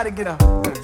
Everybody get up.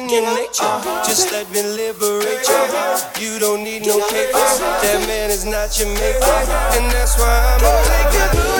Palestinian nigga. Uh, just let me liberate you. You don't need no caper. That man is not your maker, and that's why I'm a maker.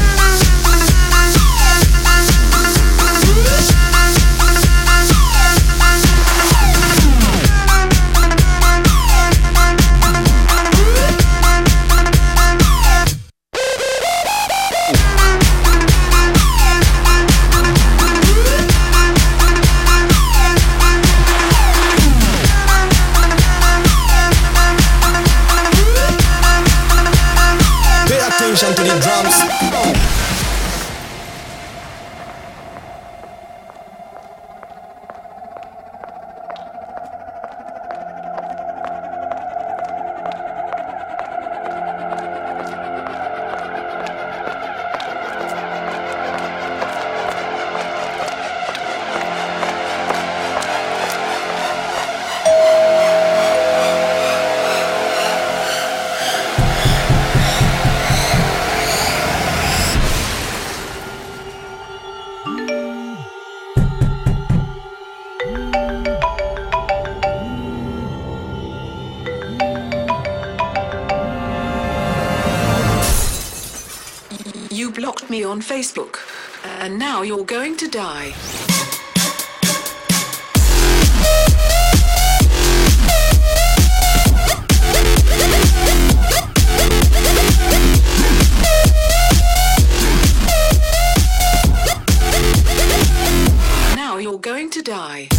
You blocked me on Facebook, and now you're going to die. Now you're going to die.